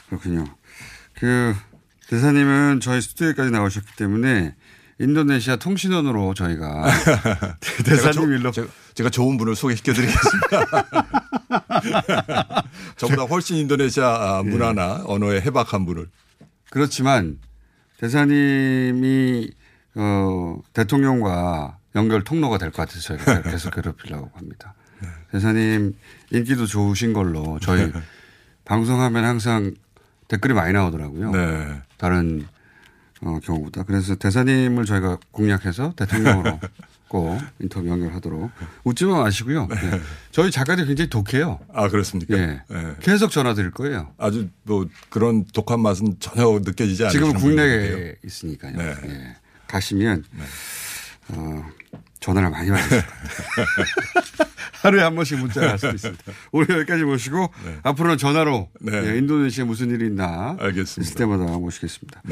그렇군요. 그 대사님은 저희 스튜디오까지 나오셨기 때문에 인도네시아 통신원으로 저희가 대사님 일로 제가, 제가 좋은 분을 소개시켜 드리겠습니다. 저보다 훨씬 인도네시아 예. 문화나 언어에 해박한 분을. 그렇지만 대사님이 어, 대통령과 연결 통로가 될 것 같아서 저희가 계속 괴롭히려고 합니다. 네. 대사님 인기도 좋으신 걸로 저희 방송하면 항상 댓글이 많이 나오더라고요. 네. 다른 어, 경우보다. 그래서 대사님을 저희가 공략해서 대통령으로 꼭 인터뷰 연결하도록 웃지만 마시고요. 네. 저희 작가들이 굉장히 독해요. 아 그렇습니까? 예. 네. 계속 전화 드릴 거예요. 아주 뭐 그런 독한 맛은 전혀 느껴지지 않아요. 지금은 국내에 있으니까요. 네. 예. 가시면 어, 전화를 많이 받으실 거예요. 하루에 한 번씩 문자를 할 수도 있습니다. 오늘 여기까지 모시고 앞으로는 전화로 네. 예, 인도네시아에 무슨 일이 있나 알겠습니다. 있을 때마다 모시겠습니다.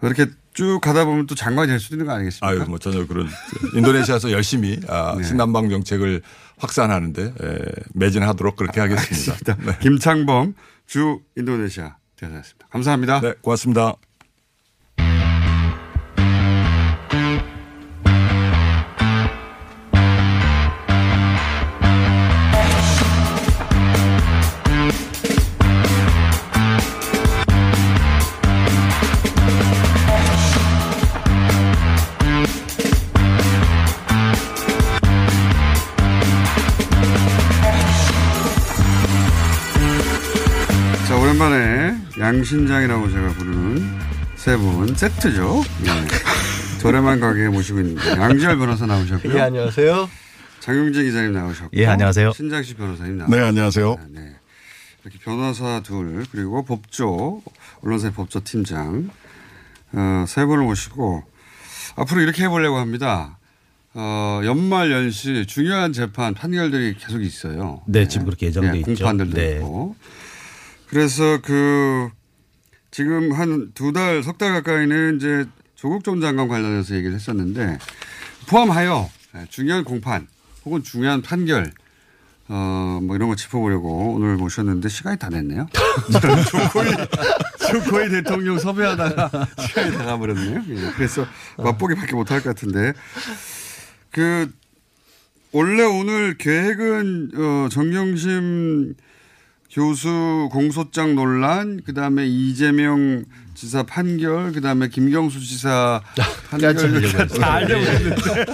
네. 이렇게 쭉 가다 보면 또 장관이 될 수도 있는 거 아니겠습니까? 아유 뭐 전혀 그런 인도네시아에서 열심히 아, 네. 신남방 정책을 확산하는데 에, 매진하도록 그렇게 하겠습니다. 알겠습니다. 김창범 주 인도네시아 대사였습니다. 감사합니다. 네, 고맙습니다. 오랜만에 양신장이라고 제가 부르는 세 분 세트죠. 예. 저렴한 가게에 모시고 있는데 양지열 변호사 나오셨고요. 예, 안녕하세요. 장용재 기자님 나오셨고. 예, 안녕하세요. 신장식 변호사님 나오셨고. 네, 안녕하세요. 네. 이렇게 변호사 둘 그리고 법조 언론사의 법조 팀장 어, 세 분을 모시고 앞으로 이렇게 해보려고 합니다. 어, 연말 연시 중요한 재판 판결들이 계속 있어요. 네, 지금 그렇게 예정돼 네, 있죠. 공판들도 네. 있고. 그래서 그 지금 한 두 달, 석 달 가까이는 이제 조국 전 장관 관련해서 얘기를 했었는데 포함하여 네, 중요한 공판 혹은 중요한 판결 어, 뭐 이런 거 짚어보려고 오늘 모셨는데 시간이 다 됐네요. 조코이, 조코이 대통령 섭외하다가 시간이 다 가버렸네요. 예, 그래서 맛보기 밖에 못할 것 같은데 그 원래 오늘 계획은 어, 정경심 교수 공소장 논란, 그 다음에 이재명 지사 판결, 그 다음에 김경수 지사 판결 다 하려고 했는데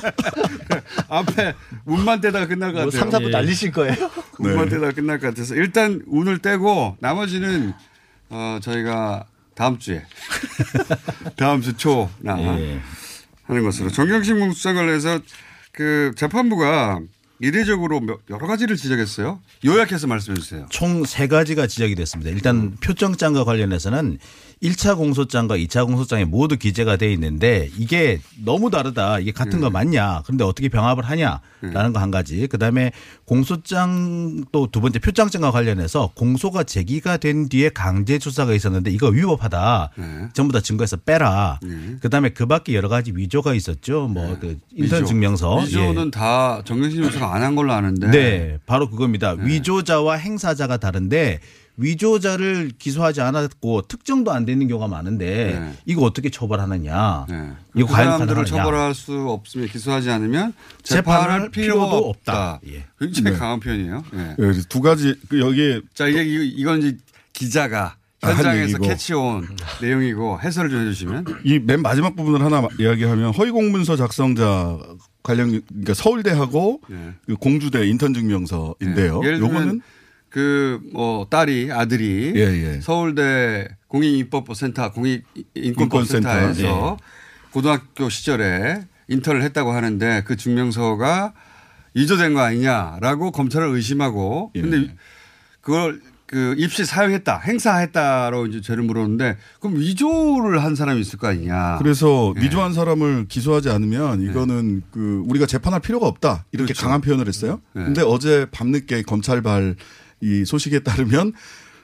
앞에 운만 떼다가 끝날 것뭐 같아요. 삼, 사부 날리실 거예요? 운만 네. 떼다가 끝날 것 같아서 일단 운을 떼고 나머지는 어, 저희가 다음 주에 다음 주 초나 예. 하는 것으로 정경심 공수장 관련해서 그 재판부가 이례적으로 몇- 여러 가지를 지적했어요. 요약해서 말씀해 주세요. 총 세 가지가 지적이 됐습니다. 일단 표정장과 관련해서는 1차 공소장과 2차 공소장에 모두 기재가 돼 있는데 이게 너무 다르다. 이게 같은 거 맞냐. 그런데 어떻게 병합을 하냐라는 거한 가지. 그다음에 공소장 또 두 번째 표창장과 관련해서 공소가 제기가 된 뒤에 강제 조사가 있었는데 이거 위법하다. 전부 다 증거에서 빼라. 그다음에 그 밖에 여러 가지 위조가 있었죠. 뭐그 인턴 위조. 증명서. 예. 위조는 다 정경심 교수가 안 한 걸로 아는데. 네, 바로 그겁니다. 위조자와 행사자가 다른데 위조자를 기소하지 않았고 특정도 안 되는 경우가 많은데 이거 어떻게 처벌하느냐? 이거 그 과연 사람들을 가능하냐? 처벌할 수 없으면 기소하지 않으면 재판할 재판할 필요도 없다. 없다. 예. 굉장히 네. 강한 표현이에요. 예. 예, 두 가지 그 여기에 자 이게 이- 이건 이제 기자가 아, 한 현장에서. 캐치온 내용이고 해설을 좀 해주시면. 이 맨 마지막 부분을 하나 이야기하면 허위 공문서 작성자 관련 그러니까 서울대하고 그 공주대 인턴 증명서인데요. 네. 예를 요거는 들면 그 뭐 딸이 아들이 예, 예. 서울대 공익인법센터 공익인권법센터에서 인권센터. 고등학교 시절에 인턴을 했다고 하는데 그 증명서가 위조된 거 아니냐라고 검찰을 의심하고 예. 근데 그걸 그 입시 사용했다, 행사했다로 이제 죄를 물었는데 그럼 위조를 한 사람이 있을 거 아니냐. 그래서 예. 위조한 사람을 기소하지 않으면 이거는 그 우리가 재판할 필요가 없다 이렇게 그렇죠. 강한 표현을 했어요. 네. 근데 어제 밤늦게 검찰발 이 소식에 따르면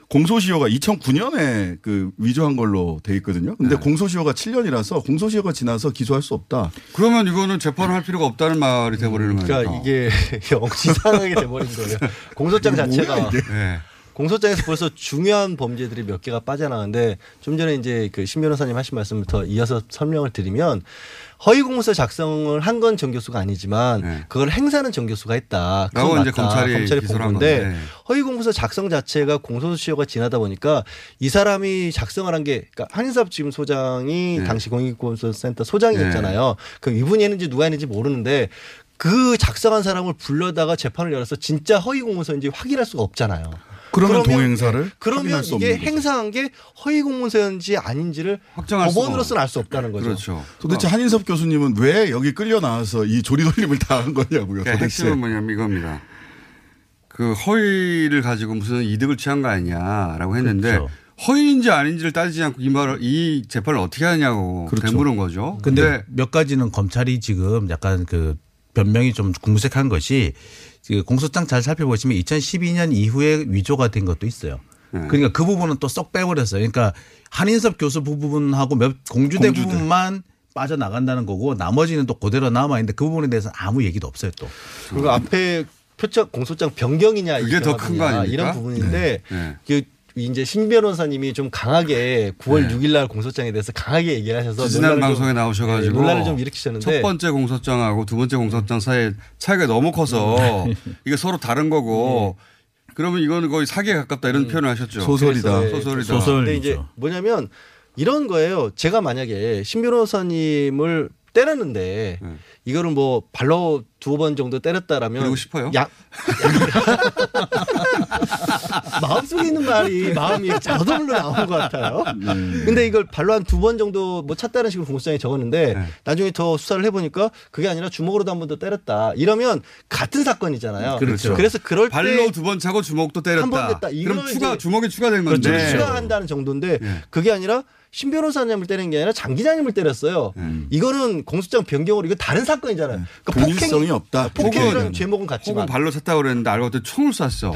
공소시효가 2009년에 그 위조한 걸로 돼 있거든요. 근데 네. 공소시효가 7년이라서 공소시효가 지나서 기소할 수 없다. 그러면 이거는 재판할 필요가 없다는 말이 돼버리는 거예요. 그러니까 이게 영 이상하게 돼버린 거예요. 공소장 자체가? 네. 공소장에서 벌써 중요한 범죄들이 몇 개가 빠져나가는데 좀 전에 이제 그 신 변호사님 하신 말씀부터 이어서 설명을 드리면 허위 공문서 작성을 한 건 정교수가 아니지만 그걸 행사는 정교수가 했다. 그건 네. 이제 맞다. 검찰이 검찰이 본한 건데 건데. 허위 공문서 작성 자체가 공소시효가 지나다 보니까 이 사람이 작성을 한 게 그러니까 한인섭 지금 소장이 네. 당시 공익공문서센터 소장이었잖아요. 그럼 이분이 했는지 누가 했는지 모르는데 그 작성한 사람을 불러다가 재판을 열어서 진짜 허위 공문서인지 확인할 수가 없잖아요. 그러면 동행사를 그러면 확인할 수 이게 없는 거죠. 행사한 게 허위 공문서인지 아닌지를 확정할 법원으로서는 알 수 없다는 거죠. 그렇죠. 도대체 한인섭 교수님은 왜 여기 끌려 나와서 이 조리돌림을 당한 거냐고요. 그러니까 도대체. 핵심은 뭐냐면 이겁니다. 그 허위를 가지고 무슨 이득을 취한 거 아니냐라고 했는데 그렇죠. 허위인지 아닌지를 따지지 않고 이 말을 이 재판을 어떻게 하냐고 그렇죠. 되물은 거죠. 근데 몇 가지는 검찰이 지금 약간 그 변명이 좀 궁색한 것이 그 공소장 잘 살펴보시면 2012년 이후에 위조가 된 것도 있어요. 네. 그러니까 그 부분은 또 쏙 빼버렸어요. 그러니까 한인섭 교수 부분하고 몇 공주대, 공주대. 부분만 빠져나간다는 거고 나머지는 또 그대로 남아있는데 그 부분에 대해서 아무 얘기도 없어요 또. 그리고 앞에 표적 공소장 변경이냐 그게 더 큰 거 아닙니까? 이런 부분인데 네. 그 이제 신 변호사님이 좀 강하게 9월 네. 6일 날 공소장에 대해서 강하게 얘기를 하셔서 지난 논란을 좀- 방송에 나오셔가지고 네, 논란을 좀 일으키셨는데 첫 번째 공소장하고 두 번째 공소장 사이에 차이가 너무 커서 이게 서로 다른 거고 그러면 이거는 거의 사기에 가깝다 이런 표현을 하셨죠. 네, 소설이다. 근데 이제 뭐냐면 이런 거예요. 제가 만약에 신 변호사님을 때렸는데 네. 이거를 뭐 발로 두 번 정도 때렸다라면 그리고 싶어요? 야, 마음속에 있는 말이 마음이 자동으로 나온 것 같아요. 근데 이걸 발로 한 두 번 정도 뭐 찼다는 식으로 공소장에 적었는데 네. 나중에 더 수사를 해보니까 그게 아니라 주먹으로도 한 번 더 때렸다. 이러면 같은 사건이잖아요. 그렇죠. 그래서 그럴 때 발로 두 번 차고 주먹도 때렸다. 한 번 됐다. 그럼 추가 주먹이 추가된 그렇죠. 건데. 추가한다는 정도인데 그게 아니라 신 변호사님을 때린 게 아니라 장 기자님을 때렸어요. 이거는 공소장 변경으로 이거 다른 사건이잖아요. 그러니까 동일성이 없다. 폭행이라는 제목은 같지만 발로 찼다고 그랬는데 알고 봤더니 총을 쐈어.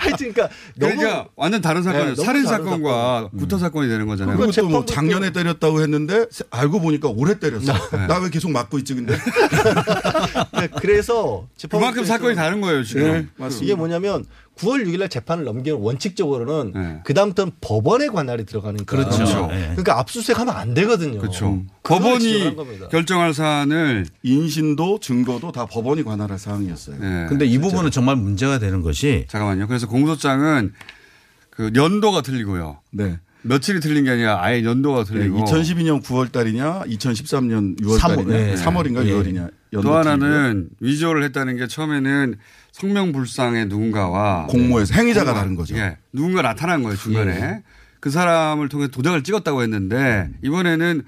하여튼 그러니까 너무 그러니까 완전 다른 사건이에요. 네, 살인 사건과 구타 사건이 되는 거잖아요. 그리고 또뭐 작년에 때렸다고 했는데 알고 보니까 올해 때렸어. 네. 나왜 계속 맞고 있지 근데? 네, 그래서 그만큼 사건이 다른 거예요 지금. 네, 맞습니다. 이게 뭐냐면 9월 6일 날 재판을 넘기면 원칙적으로는 네. 그다음부터는 법원의 관할이 들어가니까. 그렇죠. 그러니까 압수수색하면 안 되거든요. 그렇죠. 법원이. 결정할 사안을 인신도 증거도 다 법원이 관할할 사항이었어요. 네, 근데 이 부분은 정말 문제가 되는 것이 잠깐만요. 그래서 공소장은 그 연도가 틀리고요. 네. 며칠이 틀린 게 아니라 아예 연도가 네, 틀리고 2012년 9월 달이냐, 2013년 6월 삼월, 달이냐, 네. 3월인가 예. 6월이냐. 또 하나는 위조를 했다는 게 처음에는 성명불상의 누군가와 공모에서 행위자가 공모- 다른 거죠. 예. 누군가 나타난 거예요 중간에 예. 그 사람을 통해 도장을 찍었다고 했는데 이번에는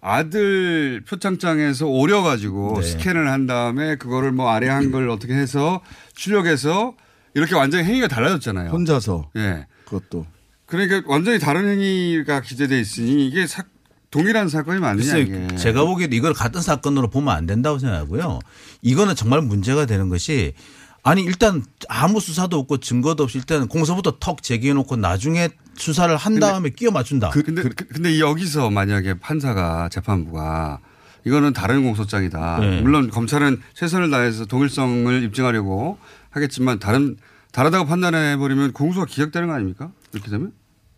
아들 표창장에서 오려가지고 네. 스캔을 한 다음에 그거를 뭐 아래 한걸 어떻게 해서 출력해서 이렇게 완전히 행위가 달라졌잖아요. 혼자서. 예. 그것도. 그러니까 완전히 다른 행위가 기재돼 있으니 이게 사- 동일한 사건이 맞느냐 이게. 제가 보기에도 이걸 같은 사건으로 보면 안 된다고 생각하고요. 이거는 정말 문제가 되는 것이 아니 일단 아무 수사도 없고 증거도 없이 일단 공소부터 턱 제기해 놓고 나중에 수사를 한 다음에 끼워 맞춘다. 근데 근데 여기서 만약에 판사가 재판부가 이거는 다른 공소장이다. 네. 물론 검찰은 최선을 다해서 동일성을 입증하려고 하겠지만 다른 다르다고 판단해 버리면 공소가 기각되는 거 아닙니까? 이렇게 되면?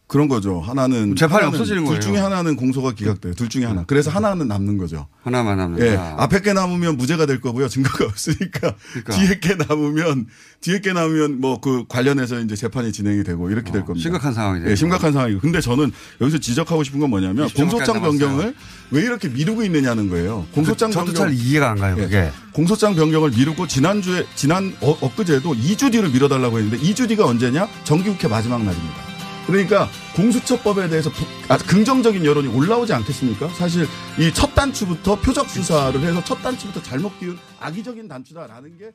그런 거죠. 하나는 재판이 하나는 없어지는 둘 거예요. 중에 하나는 공소가 기각돼요. 둘 중에 하나. 그래서 하나는 남는 거죠. 하나만 남는다. 예. 앞에 게 남으면 무죄가 될 거고요. 증거가 없으니까 그러니까. 뒤에 게 남으면 뒤에 게 남으면 뭐 그 관련해서 이제 재판이 진행이 되고 이렇게 될 겁니다. 어, 심각한 상황이 되는 예, 심각한 상황이고. 근데 저는 여기서 지적하고 싶은 건 뭐냐면 20초 밖에 공소장. 변경을 왜 이렇게 미루고 있느냐는 거예요. 공소장 저도 변경 잘 이해가 안 가요, 예. 그게. 공소장 변경을 미루고 지난주에 지난 어, 엊그제도 2주 뒤로 미뤄달라고 했는데 2주 뒤가 언제냐? 정기국회 마지막 날입니다. 그러니까 공수처법에 대해서 부- 아, 긍정적인 여론이 올라오지 않겠습니까? 사실 이 첫 단추부터 표적 수사를 해서 첫 단추부터 잘못 기운 악의적인 단추다라는 게